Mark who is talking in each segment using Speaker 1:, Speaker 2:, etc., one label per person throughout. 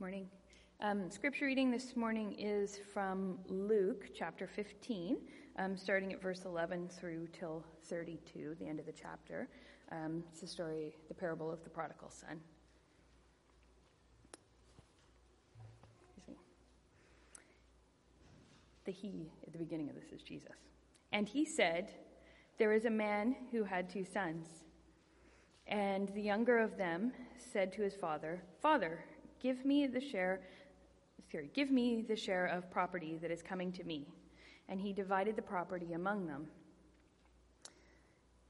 Speaker 1: Morning. Um, scripture reading this morning is from Luke chapter 15, um, starting at verse 11 through till 32, the end of the chapter. Um, it's the story, the parable of the prodigal son. The he at the beginning of this is Jesus. And he said, There is a man who had two sons. And the younger of them said to his father, Father, give me the share sorry, give me the share of property that is coming to me. And he divided the property among them.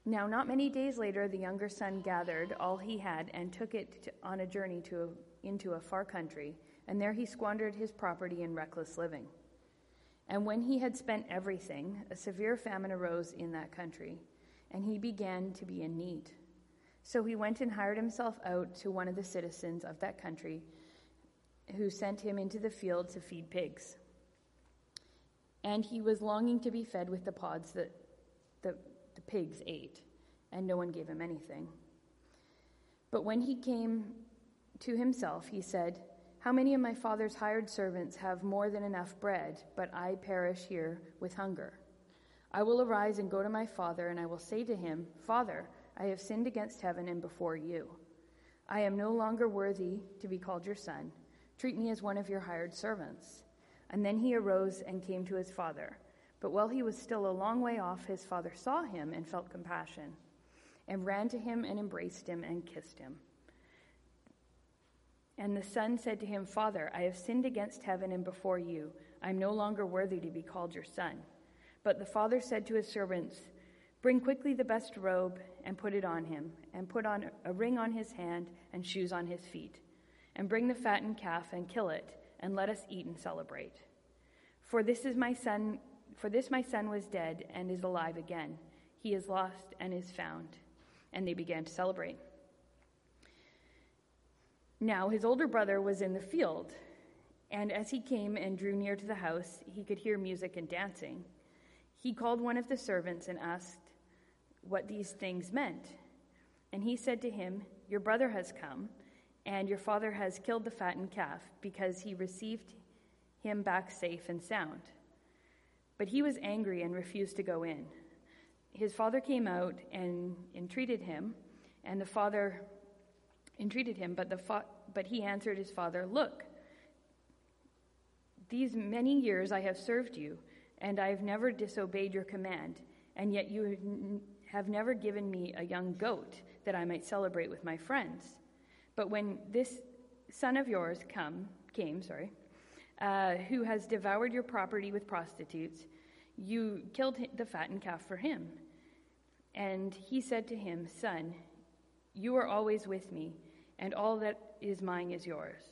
Speaker 1: Now, not many days later, the younger son gathered all he had and took it to, on a journey to into a far country, and there he squandered his property in reckless living. And when he had spent everything, a severe famine arose in that country, and he began to be in need. So he went and hired himself out to one of the citizens of that country, who sent him into the field to feed pigs. And he was longing to be fed with the pods that the, the pigs ate, and no one gave him anything. But when he came to himself, he said, How many of my father's hired servants have more than enough bread, but I perish here with hunger? I will arise and go to my father, and I will say to him, Father, I have sinned against heaven and before you. I am no longer worthy to be called your son. Treat me as one of your hired servants. And then he arose and came to his father. But while he was still a long way off, his father saw him and felt compassion, and ran to him and embraced him and kissed him. And the son said to him, Father, I have sinned against heaven and before you. I am no longer worthy to be called your son. But the father said to his servants, Bring quickly the best robe and put it on him, and put on a ring on his hand and shoes on his feet. And bring the fattened calf and kill it, and let us eat and celebrate. For this is my son, for this my son was dead and is alive again. He is lost and is found. And they began to celebrate. Now his older brother was in the field, and as he came and drew near to the house, he could hear music and dancing. He called one of the servants and asked what these things meant. And he said to him, Your brother has come, and your father has killed the fattened calf, because he received him back safe and sound. But he was angry and refused to go in. His father came out and entreated him, and the father entreated him, but, the fa- but he answered his father, Look, these many years I have served you, and I have never disobeyed your command, and yet you have never given me a young goat that I might celebrate with my friends. But when this son of yours come, came, sorry, uh, who has devoured your property with prostitutes, you killed the fattened calf for him. And he said to him, Son, you are always with me, and all that is mine is yours.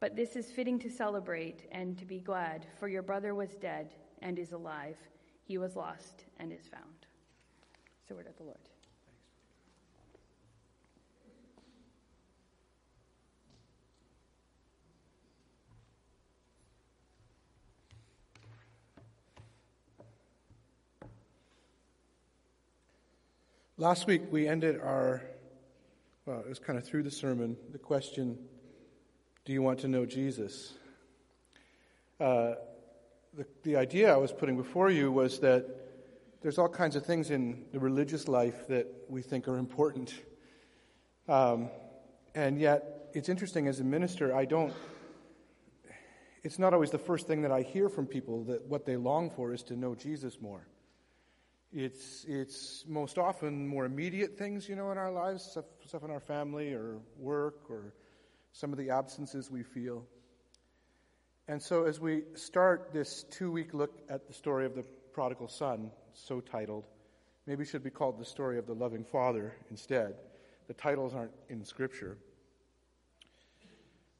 Speaker 1: But this is fitting to celebrate and to be glad, for your brother was dead and is alive. He was lost and is found. So word of the Lord.
Speaker 2: Last week we ended our, well, it was kind of through the sermon, the question, Do you want to know Jesus? Uh, the, the idea I was putting before you was that there's all kinds of things in the religious life that we think are important. Um, and yet, it's interesting as a minister, I don't, it's not always the first thing that I hear from people that what they long for is to know Jesus more. It's, it's most often more immediate things, you know, in our lives, stuff, stuff in our family or work or some of the absences we feel. And so, as we start this two week look at the story of the prodigal son, so titled, maybe should be called the story of the loving father instead. The titles aren't in Scripture.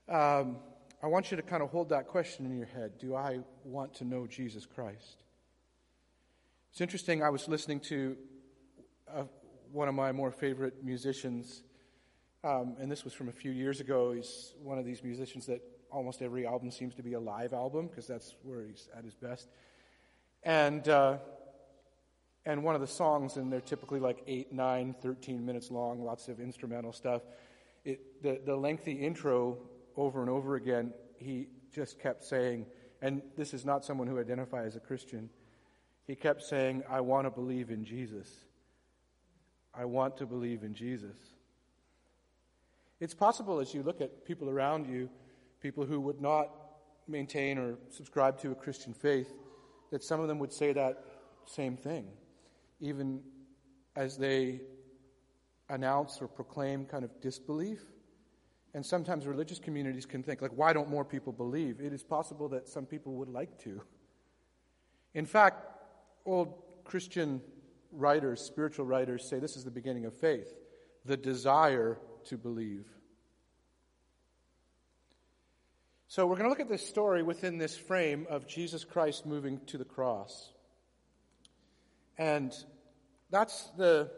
Speaker 2: Um, I want you to kind of hold that question in your head Do I want to know Jesus Christ? It's interesting, I was listening to uh, one of my more favorite musicians, um, and this was from a few years ago. He's one of these musicians that almost every album seems to be a live album because that's where he's at his best. And, uh, and one of the songs, and they're typically like 8, 9, 13 minutes long, lots of instrumental stuff. It, the, the lengthy intro over and over again, he just kept saying, and this is not someone who identifies as a Christian, he kept saying, I want to believe in Jesus. I want to believe in Jesus. It's possible as you look at people around you, people who would not maintain or subscribe to a Christian faith, that some of them would say that same thing, even as they announce or proclaim kind of disbelief. And sometimes religious communities can think, like, why don't more people believe? It is possible that some people would like to. In fact, old Christian writers, spiritual writers, say this is the beginning of faith the desire to believe. So, we're going to look at this story within this frame of Jesus Christ moving to the cross. And that's the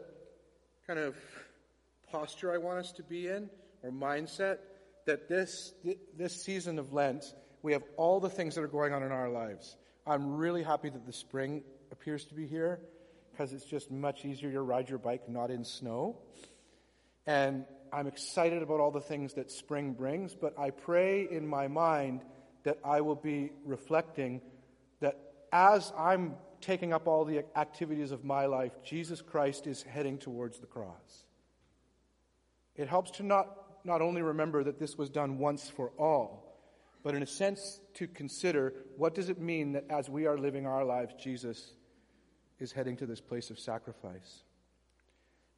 Speaker 2: kind of posture I want us to be in, or mindset, that this, this season of Lent, we have all the things that are going on in our lives. I'm really happy that the spring appears to be here because it's just much easier to ride your bike not in snow. And I'm excited about all the things that spring brings, but I pray in my mind that I will be reflecting that as I'm taking up all the activities of my life, Jesus Christ is heading towards the cross. It helps to not, not only remember that this was done once for all, but in a sense to consider what does it mean that as we are living our lives, Jesus is heading to this place of sacrifice.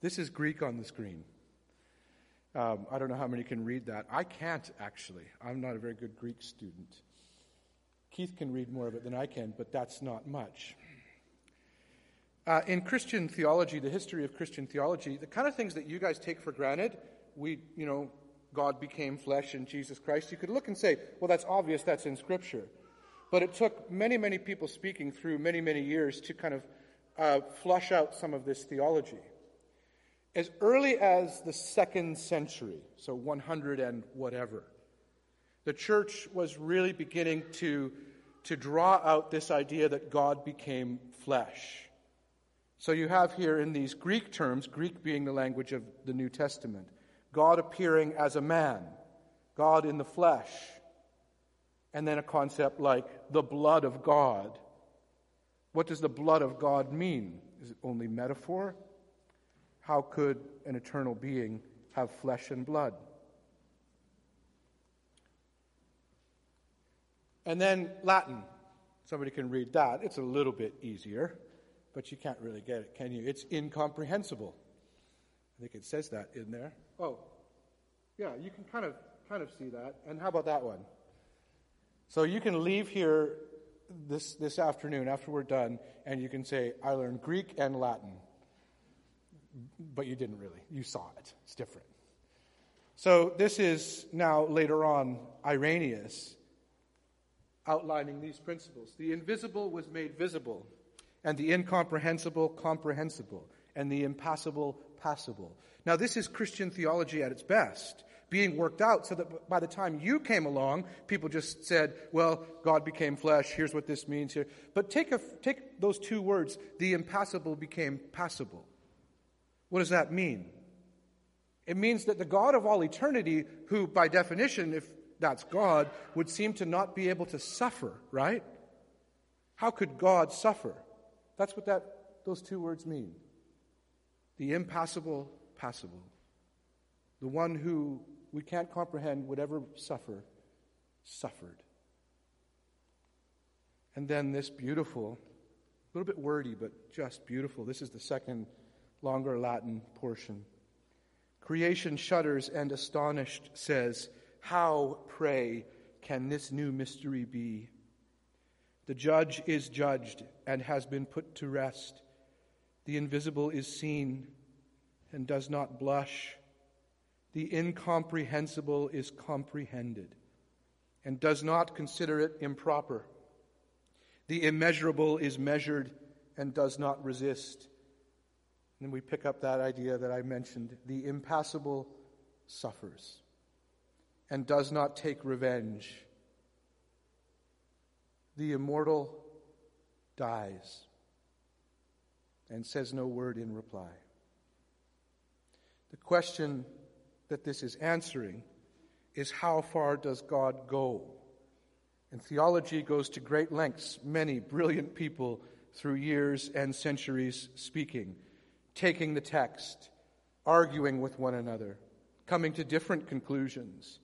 Speaker 2: This is Greek on the screen. Um, I don't know how many can read that. I can't actually. I'm not a very good Greek student. Keith can read more of it than I can, but that's not much. Uh, in Christian theology, the history of Christian theology, the kind of things that you guys take for granted, we, you know, God became flesh in Jesus Christ, you could look and say, well, that's obvious, that's in Scripture. But it took many, many people speaking through many, many years to kind of uh, flush out some of this theology. As early as the second century, so 100 and whatever, the church was really beginning to, to draw out this idea that God became flesh. So you have here in these Greek terms, Greek being the language of the New Testament, God appearing as a man, God in the flesh, and then a concept like the blood of God. What does the blood of God mean? Is it only metaphor? How could an eternal being have flesh and blood? And then Latin. Somebody can read that. It's a little bit easier but you can't really get it, can you? It's incomprehensible. I think it says that in there. Oh, yeah, you can kind of kind of see that. And how about that one? So you can leave here this this afternoon after we're done, and you can say, "I learned Greek and Latin," but you didn't really. You saw it. It's different. So this is now later on Irenaeus outlining these principles. The invisible was made visible and the incomprehensible comprehensible, and the impassible passible. Now, this is Christian theology at its best, being worked out so that by the time you came along, people just said, well, God became flesh, here's what this means here. But take, a, take those two words, the impassible became passible. What does that mean? It means that the God of all eternity, who by definition, if that's God, would seem to not be able to suffer, right? How could God suffer? That's what that, those two words mean. The impassible, passible. The one who we can't comprehend would ever suffer, suffered. And then this beautiful, a little bit wordy, but just beautiful. This is the second longer Latin portion. Creation shudders and astonished says, How, pray, can this new mystery be? The judge is judged and has been put to rest. The invisible is seen and does not blush. The incomprehensible is comprehended and does not consider it improper. The immeasurable is measured and does not resist. And we pick up that idea that I mentioned. The impassible suffers and does not take revenge the immortal dies and says no word in reply. The question that this is answering is how far does God go? And theology goes to great lengths, many brilliant people through years and centuries speaking, taking the text, arguing with one another, coming to different conclusions,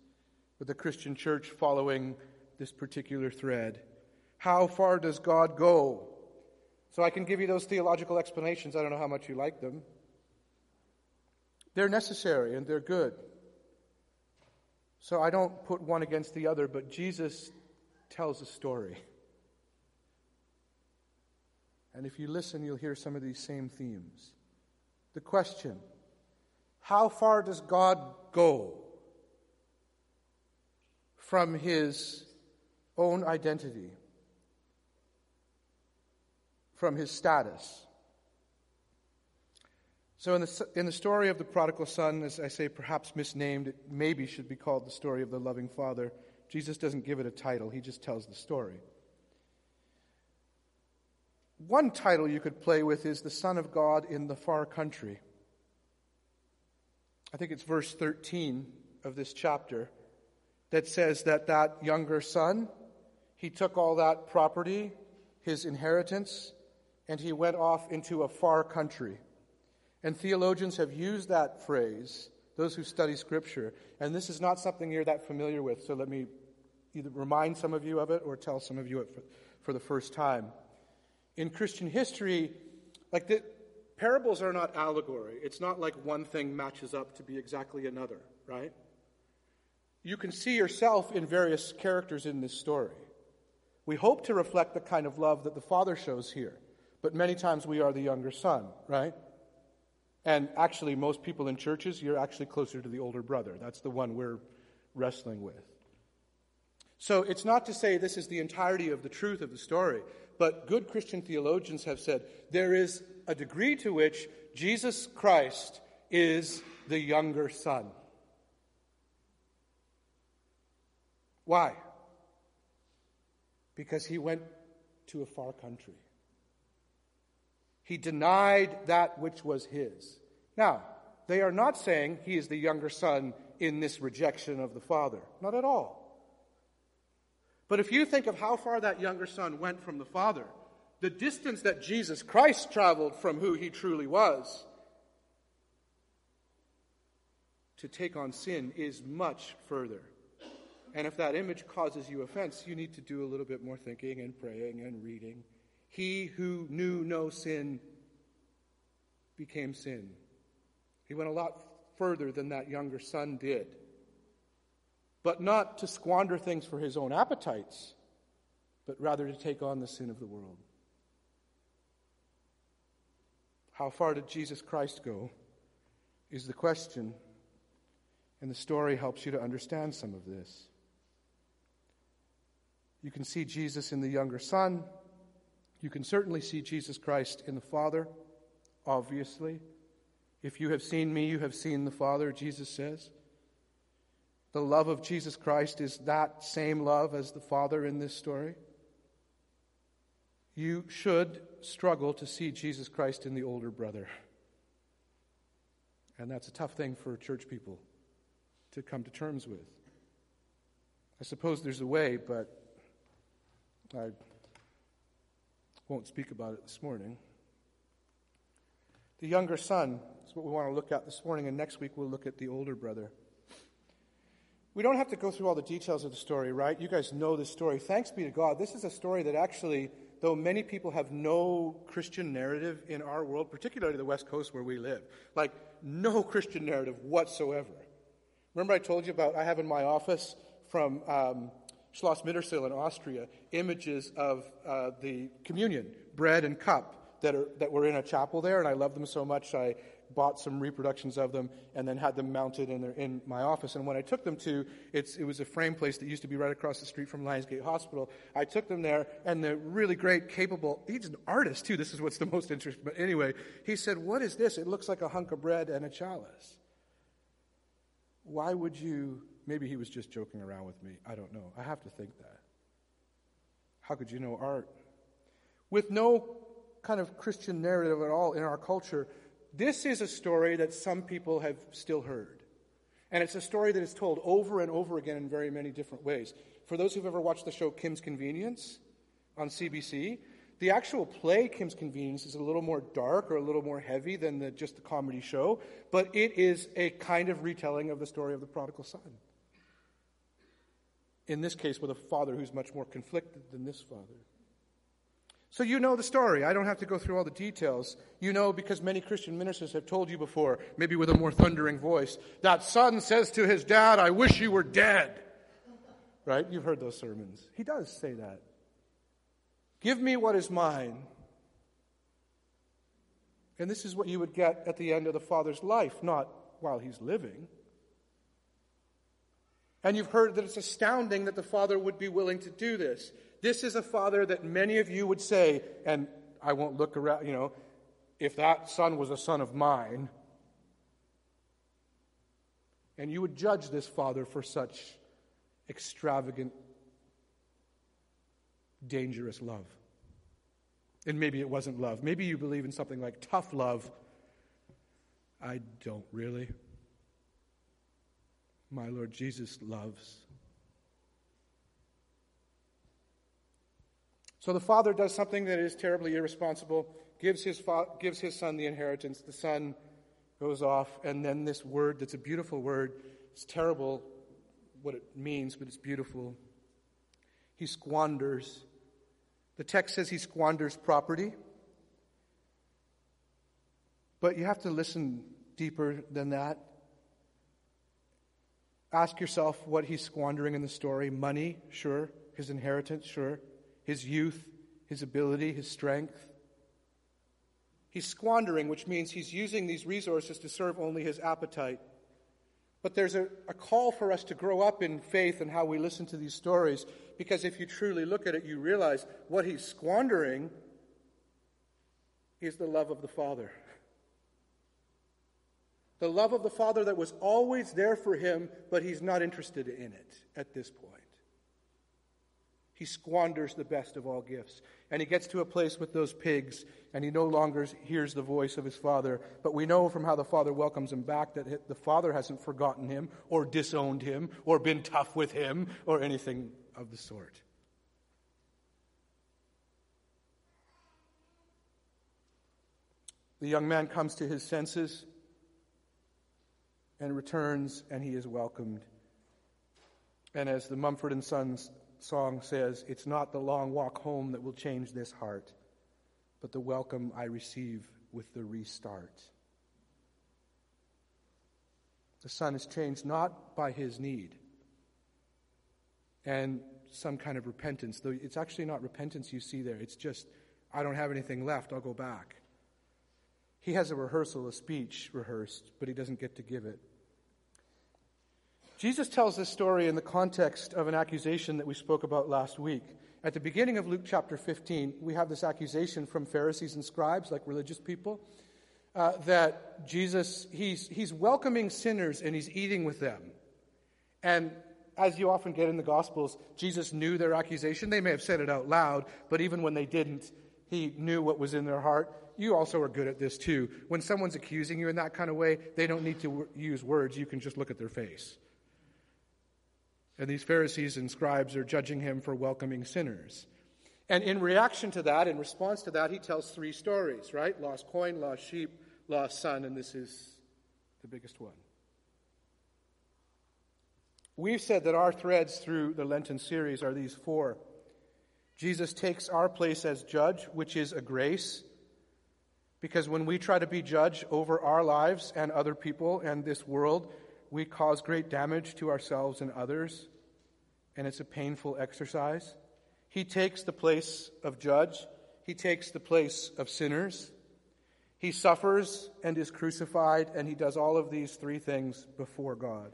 Speaker 2: with the Christian church following this particular thread. How far does God go? So I can give you those theological explanations. I don't know how much you like them. They're necessary and they're good. So I don't put one against the other, but Jesus tells a story. And if you listen, you'll hear some of these same themes. The question how far does God go from his own identity, from his status? So, in the, in the story of the prodigal son, as I say, perhaps misnamed, it maybe should be called the story of the loving father. Jesus doesn't give it a title, he just tells the story. One title you could play with is The Son of God in the Far Country. I think it's verse 13 of this chapter that says that that younger son, he took all that property, his inheritance, and he went off into a far country. And theologians have used that phrase, those who study Scripture, and this is not something you're that familiar with, so let me either remind some of you of it or tell some of you it for, for the first time. In Christian history, like the parables are not allegory. It's not like one thing matches up to be exactly another, right? You can see yourself in various characters in this story. We hope to reflect the kind of love that the Father shows here, but many times we are the younger son, right? And actually, most people in churches, you're actually closer to the older brother. That's the one we're wrestling with. So it's not to say this is the entirety of the truth of the story, but good Christian theologians have said there is a degree to which Jesus Christ is the younger son. Why? Because he went to a far country. He denied that which was his. Now, they are not saying he is the younger son in this rejection of the father. Not at all. But if you think of how far that younger son went from the father, the distance that Jesus Christ traveled from who he truly was to take on sin is much further. And if that image causes you offense, you need to do a little bit more thinking and praying and reading. He who knew no sin became sin. He went a lot further than that younger son did. But not to squander things for his own appetites, but rather to take on the sin of the world. How far did Jesus Christ go? Is the question, and the story helps you to understand some of this. You can see Jesus in the younger son. You can certainly see Jesus Christ in the Father, obviously. If you have seen me, you have seen the Father, Jesus says. The love of Jesus Christ is that same love as the Father in this story. You should struggle to see Jesus Christ in the older brother. And that's a tough thing for church people to come to terms with. I suppose there's a way, but I won't speak about it this morning. The younger son is what we want to look at this morning, and next week we'll look at the older brother. We don't have to go through all the details of the story, right? You guys know this story. Thanks be to God. This is a story that actually, though many people have no Christian narrative in our world, particularly the West Coast where we live, like no Christian narrative whatsoever. Remember, I told you about, I have in my office from um, Schloss Mittersill in Austria, images of uh, the communion, bread and cup that, are, that were in a chapel there, and I love them so much I bought some reproductions of them and then had them mounted in, their, in my office. And when I took them to, it was a frame place that used to be right across the street from Lions Gate Hospital. I took them there, and the really great, capable, he's an artist too, this is what's the most interesting. But anyway, he said, What is this? It looks like a hunk of bread and a chalice. Why would you Maybe he was just joking around with me. I don't know. I have to think that. How could you know art? With no kind of Christian narrative at all in our culture, this is a story that some people have still heard. And it's a story that is told over and over again in very many different ways. For those who've ever watched the show Kim's Convenience on CBC, the actual play Kim's Convenience is a little more dark or a little more heavy than the, just the comedy show, but it is a kind of retelling of the story of the prodigal son. In this case, with a father who's much more conflicted than this father. So you know the story. I don't have to go through all the details. You know because many Christian ministers have told you before, maybe with a more thundering voice, that son says to his dad, I wish you were dead. Right? You've heard those sermons. He does say that. Give me what is mine. And this is what you would get at the end of the father's life, not while he's living. And you've heard that it's astounding that the father would be willing to do this. This is a father that many of you would say, and I won't look around, you know, if that son was a son of mine. And you would judge this father for such extravagant, dangerous love. And maybe it wasn't love. Maybe you believe in something like tough love. I don't really. My Lord Jesus loves. So the father does something that is terribly irresponsible, gives his, fa- gives his son the inheritance. The son goes off, and then this word that's a beautiful word, it's terrible what it means, but it's beautiful. He squanders. The text says he squanders property. But you have to listen deeper than that. Ask yourself what he's squandering in the story money, sure. His inheritance, sure. His youth, his ability, his strength. He's squandering, which means he's using these resources to serve only his appetite. But there's a, a, call for us to grow up in faith and how we listen to these stories, because if you truly look at it, you realize what he's squandering is the love of the Father. The love of the Father that was always there for him, but he's not interested in it at this point. He squanders the best of all gifts. And he gets to a place with those pigs, and he no longer hears the voice of his father. But we know from how the father welcomes him back that the father hasn't forgotten him, or disowned him, or been tough with him, or anything of the sort. The young man comes to his senses and returns, and he is welcomed. And as the Mumford and Sons song says, It's not the long walk home that will change this heart, but the welcome I receive with the restart. The son is changed not by his need and some kind of repentance, though it's actually not repentance you see there. It's just, I don't have anything left, I'll go back. He has a rehearsal, a speech rehearsed, but he doesn't get to give it. Jesus tells this story in the context of an accusation that we spoke about last week. At the beginning of Luke chapter 15, we have this accusation from Pharisees and scribes, like religious people, uh, that Jesus, he's, he's welcoming sinners and he's eating with them. And as you often get in the Gospels, Jesus knew their accusation. They may have said it out loud, but even when they didn't, he knew what was in their heart. You also are good at this too. When someone's accusing you in that kind of way, they don't need to w- use words. You can just look at their face. And these Pharisees and scribes are judging him for welcoming sinners. And in reaction to that, in response to that, he tells three stories, right? Lost coin, lost sheep, lost son, and this is the biggest one. We've said that our threads through the Lenten series are these four. Jesus takes our place as judge, which is a grace, because when we try to be judge over our lives and other people and this world, we cause great damage to ourselves and others, and it's a painful exercise. He takes the place of judge, he takes the place of sinners. He suffers and is crucified, and he does all of these three things before God.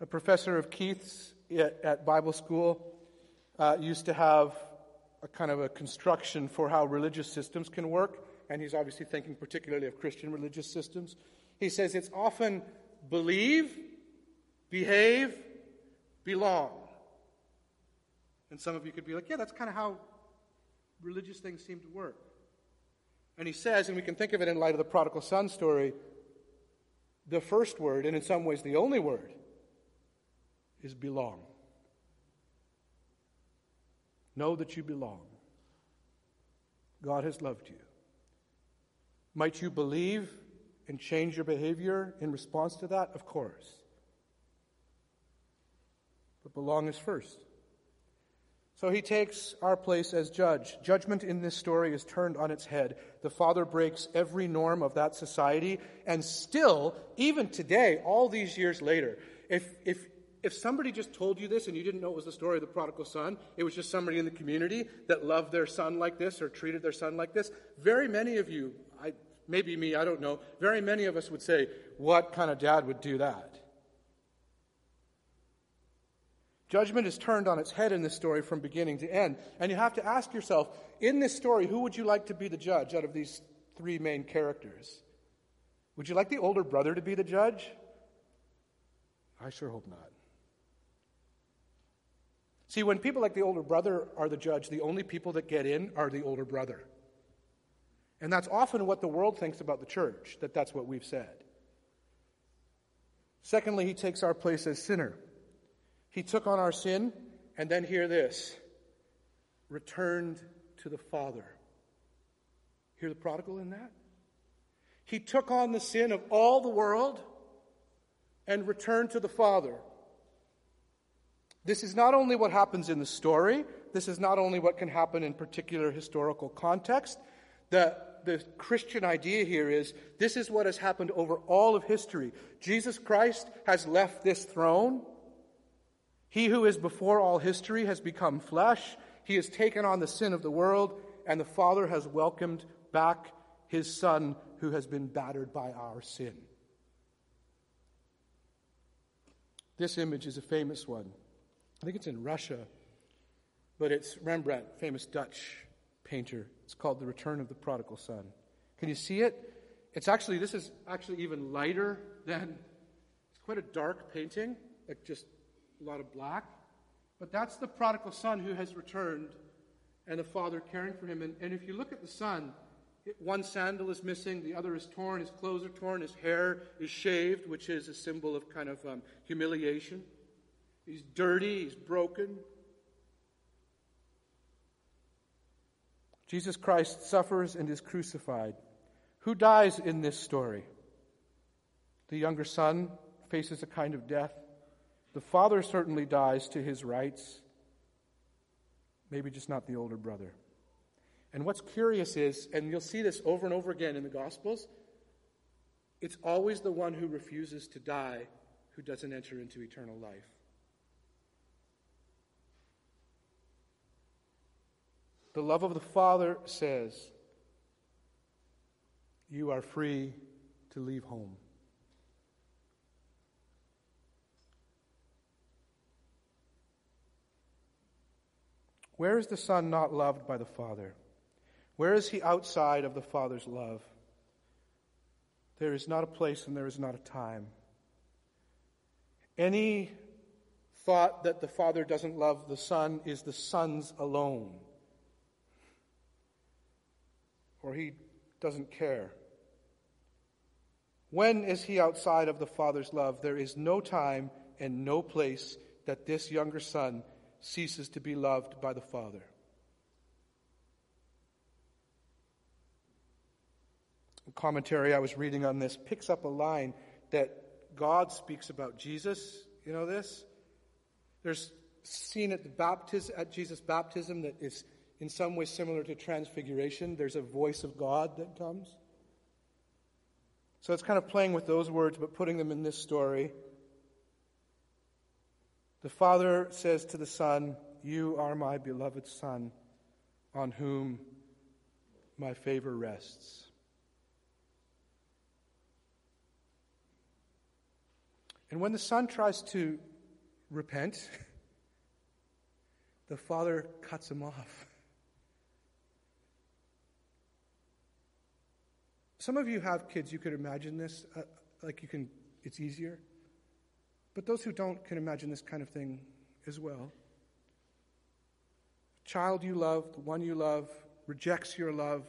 Speaker 2: A professor of Keith's at, Bible school uh, used to have a kind of a construction for how religious systems can work, and he's obviously thinking particularly of Christian religious systems. He says it's often believe, behave, belong. And some of you could be like, yeah, that's kind of how religious things seem to work. And he says, and we can think of it in light of the prodigal son story, the first word, and in some ways the only word, is belong. Know that you belong. God has loved you. Might you believe and change your behavior in response to that? Of course. But belong is first. So he takes our place as judge. Judgment in this story is turned on its head. The father breaks every norm of that society, and still, even today, all these years later, if, if, if somebody just told you this and you didn't know it was the story of the prodigal son, it was just somebody in the community that loved their son like this or treated their son like this, very many of you, I, maybe me, I don't know, very many of us would say, What kind of dad would do that? Judgment is turned on its head in this story from beginning to end. And you have to ask yourself in this story, who would you like to be the judge out of these three main characters? Would you like the older brother to be the judge? I sure hope not. See, when people like the older brother are the judge, the only people that get in are the older brother. And that's often what the world thinks about the church, that that's what we've said. Secondly, he takes our place as sinner. He took on our sin, and then hear this returned to the Father. Hear the prodigal in that? He took on the sin of all the world and returned to the Father. This is not only what happens in the story, this is not only what can happen in particular historical context. The, the Christian idea here is this is what has happened over all of history. Jesus Christ has left this throne he who is before all history has become flesh. He has taken on the sin of the world, and the Father has welcomed back his Son who has been battered by our sin. This image is a famous one. I think it's in Russia, but it's Rembrandt, famous Dutch painter. It's called The Return of the Prodigal Son. Can you see it? It's actually, this is actually even lighter than, it's quite a dark painting, like just a lot of black. But that's the prodigal son who has returned and the father caring for him. And, and if you look at the son, it, one sandal is missing, the other is torn, his clothes are torn, his hair is shaved, which is a symbol of kind of um, humiliation. He's dirty, he's broken. Jesus Christ suffers and is crucified. Who dies in this story? The younger son faces a kind of death. The father certainly dies to his rights, maybe just not the older brother. And what's curious is, and you'll see this over and over again in the Gospels, it's always the one who refuses to die who doesn't enter into eternal life. The love of the Father says, You are free to leave home. Where is the Son not loved by the Father? Where is he outside of the Father's love? There is not a place and there is not a time. Any thought that the Father doesn't love the Son is the Son's alone. Or he doesn't care. When is he outside of the Father's love? There is no time and no place that this younger son ceases to be loved by the Father. A commentary I was reading on this picks up a line that God speaks about Jesus. You know this? There's seen at the baptism at Jesus' baptism that is in some way similar to transfiguration. There's a voice of God that comes. So it's kind of playing with those words, but putting them in this story. The Father says to the Son, You are my beloved Son, on whom my favor rests. And when the Son tries to repent, the Father cuts him off. Some of you have kids, you could imagine this, uh, like you can, it's easier. But those who don't can imagine this kind of thing as well. Child you love, the one you love, rejects your love,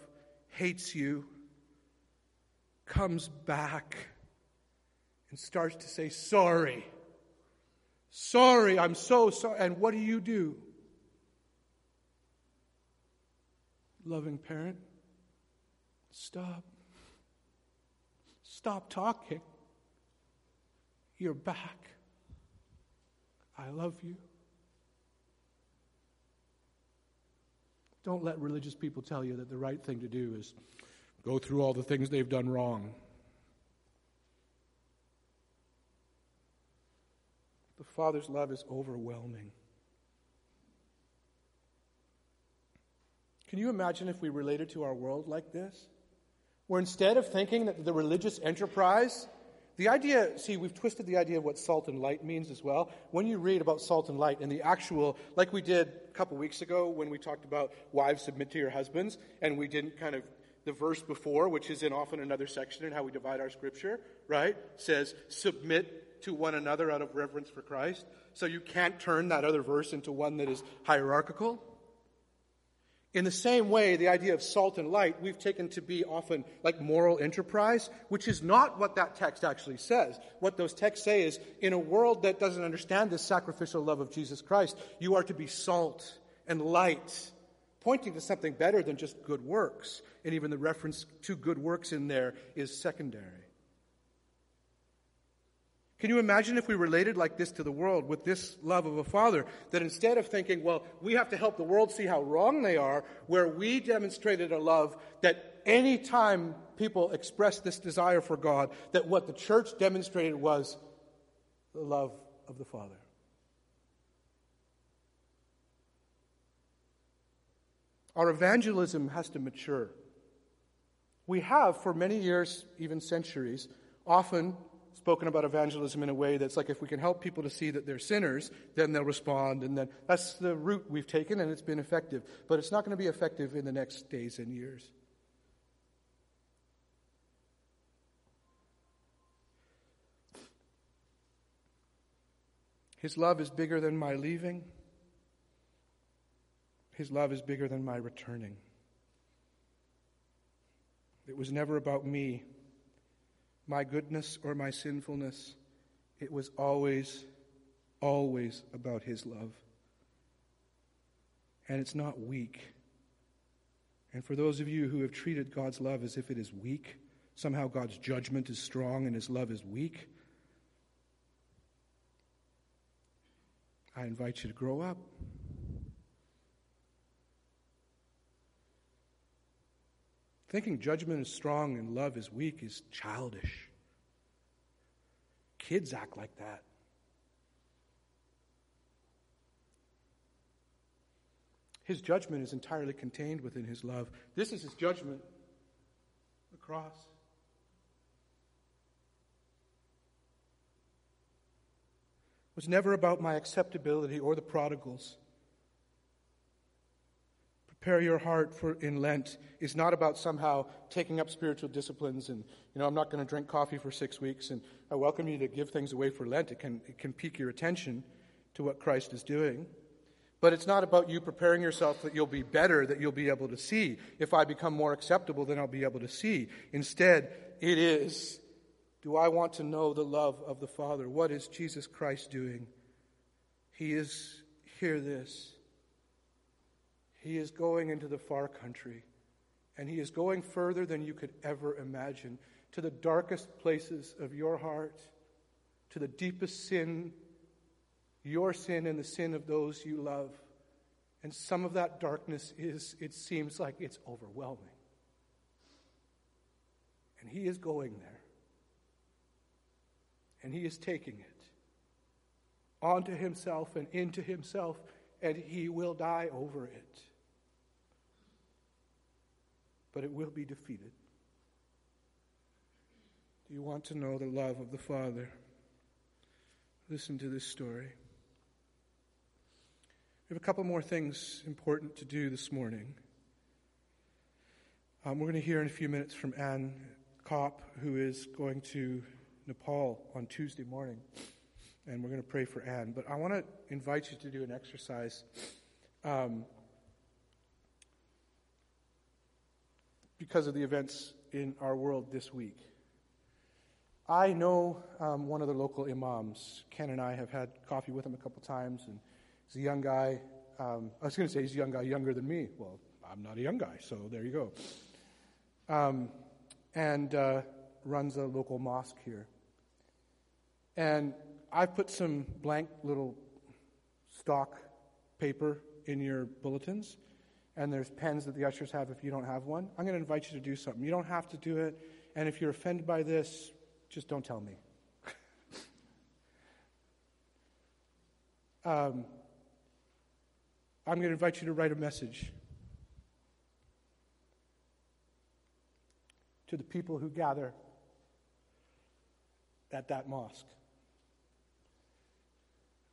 Speaker 2: hates you, comes back, and starts to say, Sorry. Sorry, I'm so sorry. And what do you do? Loving parent, stop. Stop talking. You're back. I love you. Don't let religious people tell you that the right thing to do is go through all the things they've done wrong. The Father's love is overwhelming. Can you imagine if we related to our world like this? Where instead of thinking that the religious enterprise, the idea, see, we've twisted the idea of what salt and light means as well. When you read about salt and light and the actual, like we did a couple weeks ago when we talked about wives submit to your husbands, and we didn't kind of, the verse before, which is in often another section in how we divide our scripture, right, says, submit to one another out of reverence for Christ. So you can't turn that other verse into one that is hierarchical. In the same way, the idea of salt and light we've taken to be often like moral enterprise, which is not what that text actually says. What those texts say is in a world that doesn't understand this sacrificial love of Jesus Christ, you are to be salt and light, pointing to something better than just good works. And even the reference to good works in there is secondary. Can you imagine if we related like this to the world with this love of a father? That instead of thinking, well, we have to help the world see how wrong they are, where we demonstrated a love that any time people expressed this desire for God, that what the church demonstrated was the love of the Father. Our evangelism has to mature. We have, for many years, even centuries, often spoken about evangelism in a way that's like if we can help people to see that they're sinners, then they'll respond. And then that's the route we've taken, and it's been effective. But it's not going to be effective in the next days and years. His love is bigger than my leaving. His love is bigger than my returning. It was never about me my goodness or my sinfulness. It was always, always about His love. And it's not weak. And for those of you who have treated God's love as if it is weak, somehow God's judgment is strong and His love is weak, I invite you to grow up. Thinking judgment is strong and love is weak is childish. Kids act like that. His judgment is entirely contained within his love. This is his judgment the cross. Was never about my acceptability or the prodigals prepare your heart for in Lent is not about somehow taking up spiritual disciplines and, you know, I'm not going to drink coffee for six weeks and I welcome you to give things away for Lent. It can, it can pique your attention to what Christ is doing. But it's not about you preparing yourself that you'll be better, that you'll be able to see. If I become more acceptable, then I'll be able to see. Instead, it is do I want to know the love of the Father? What is Jesus Christ doing? He is, hear this, he is going into the far country, and He is going further than you could ever imagine to the darkest places of your heart, to the deepest sin, your sin and the sin of those you love. And some of that darkness is, it seems like it's overwhelming. And He is going there. And He is taking it onto Himself and into Himself, and He will die over it but it will be defeated. Do you want to know the love of the Father? Listen to this story. We have a couple more things important to do this morning. Um, we're going to hear in a few minutes from Anne Kopp, who is going to Nepal on Tuesday morning. And we're going to pray for Anne. But I want to invite you to do an exercise. Um, because of the events in our world this week. I know um, one of the local imams. Ken and I have had coffee with him a couple times, and he's a young guy. Um, I was going to say he's a young guy, younger than me. Well, I'm not a young guy, so there you go. Um, and uh, runs a local mosque here. And I've put some blank little stock paper in your bulletins, and there's pens that the ushers have if you don't have one. I'm going to invite you to do something. You don't have to do it, and if you're offended by this, just don't tell me. um, I'm going to invite you to write a message to the people who gather at that mosque.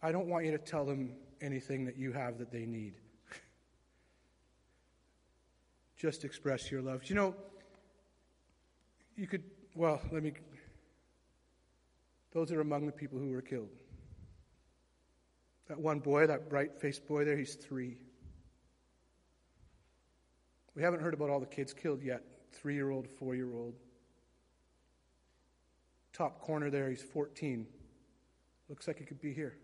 Speaker 2: I don't want you to tell them anything that you have that they need. Just express your love. You know, you could, well, let me, those are among the people who were killed. That one boy, that bright faced boy there, he's three. We haven't heard about all the kids killed yet three year old, four year old. Top corner there, he's 14. Looks like he could be here.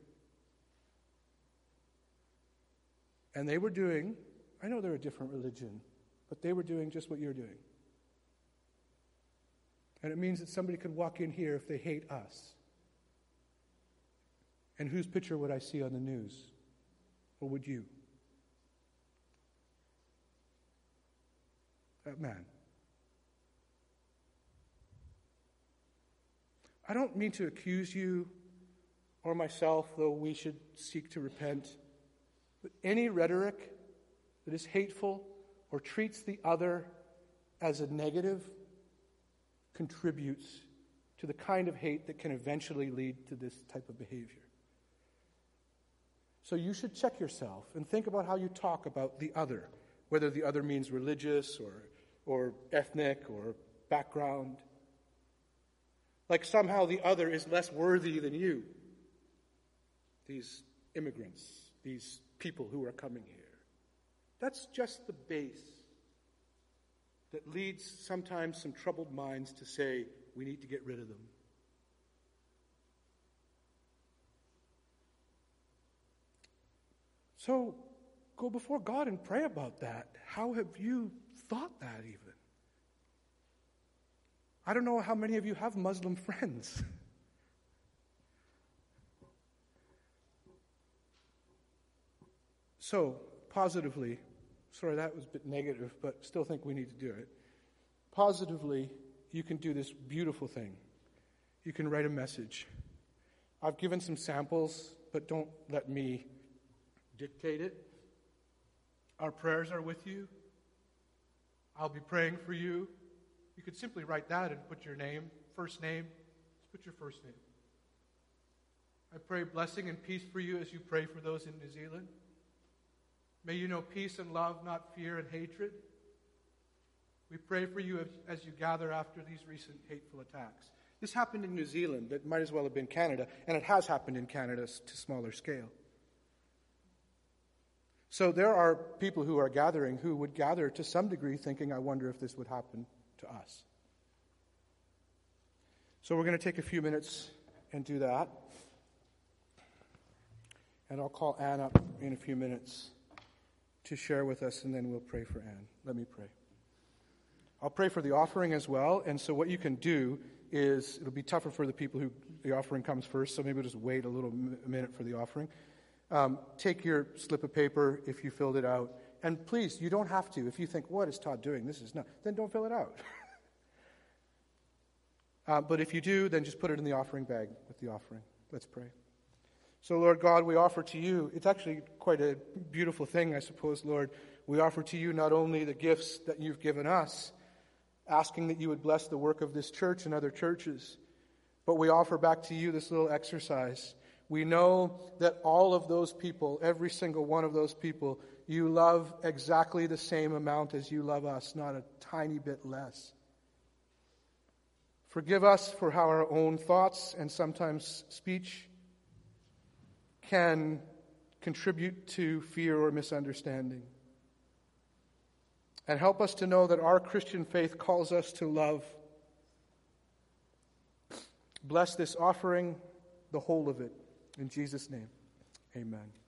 Speaker 2: And they were doing, I know they're a different religion, but they were doing just what you're doing. And it means that somebody could walk in here if they hate us. And whose picture would I see on the news? Or would you? That man. I don't mean to accuse you or myself, though we should seek to repent. But any rhetoric that is hateful or treats the other as a negative contributes to the kind of hate that can eventually lead to this type of behavior. So you should check yourself and think about how you talk about the other, whether the other means religious or, or ethnic or background. Like somehow the other is less worthy than you. These immigrants, these people who are coming here. That's just the base that leads sometimes some troubled minds to say, we need to get rid of them. So go before God and pray about that. How have you thought that even? I don't know how many of you have Muslim friends. So, positively, sorry that was a bit negative, but still think we need to do it. Positively, you can do this beautiful thing. You can write a message. I've given some samples, but don't let me dictate it. Our prayers are with you. I'll be praying for you. You could simply write that and put your name, first name. Just put your first name. I pray blessing and peace for you as you pray for those in New Zealand. May you know peace and love, not fear and hatred. We pray for you as you gather after these recent hateful attacks. This happened in New Zealand. It might as well have been Canada, and it has happened in Canada to smaller scale. So there are people who are gathering who would gather to some degree thinking, I wonder if this would happen to us. So we're going to take a few minutes and do that. And I'll call Anne up in a few minutes to share with us, and then we'll pray for Anne. Let me pray. I'll pray for the offering as well. And so, what you can do is it'll be tougher for the people who the offering comes first, so maybe we'll just wait a little minute for the offering. Um, take your slip of paper if you filled it out. And please, you don't have to. If you think, what is Todd doing? This is not, then don't fill it out. uh, but if you do, then just put it in the offering bag with the offering. Let's pray. So, Lord God, we offer to you, it's actually quite a beautiful thing, I suppose, Lord. We offer to you not only the gifts that you've given us, asking that you would bless the work of this church and other churches, but we offer back to you this little exercise. We know that all of those people, every single one of those people, you love exactly the same amount as you love us, not a tiny bit less. Forgive us for how our own thoughts and sometimes speech can contribute to fear or misunderstanding. And help us to know that our Christian faith calls us to love. Bless this offering, the whole of it. In Jesus' name, amen.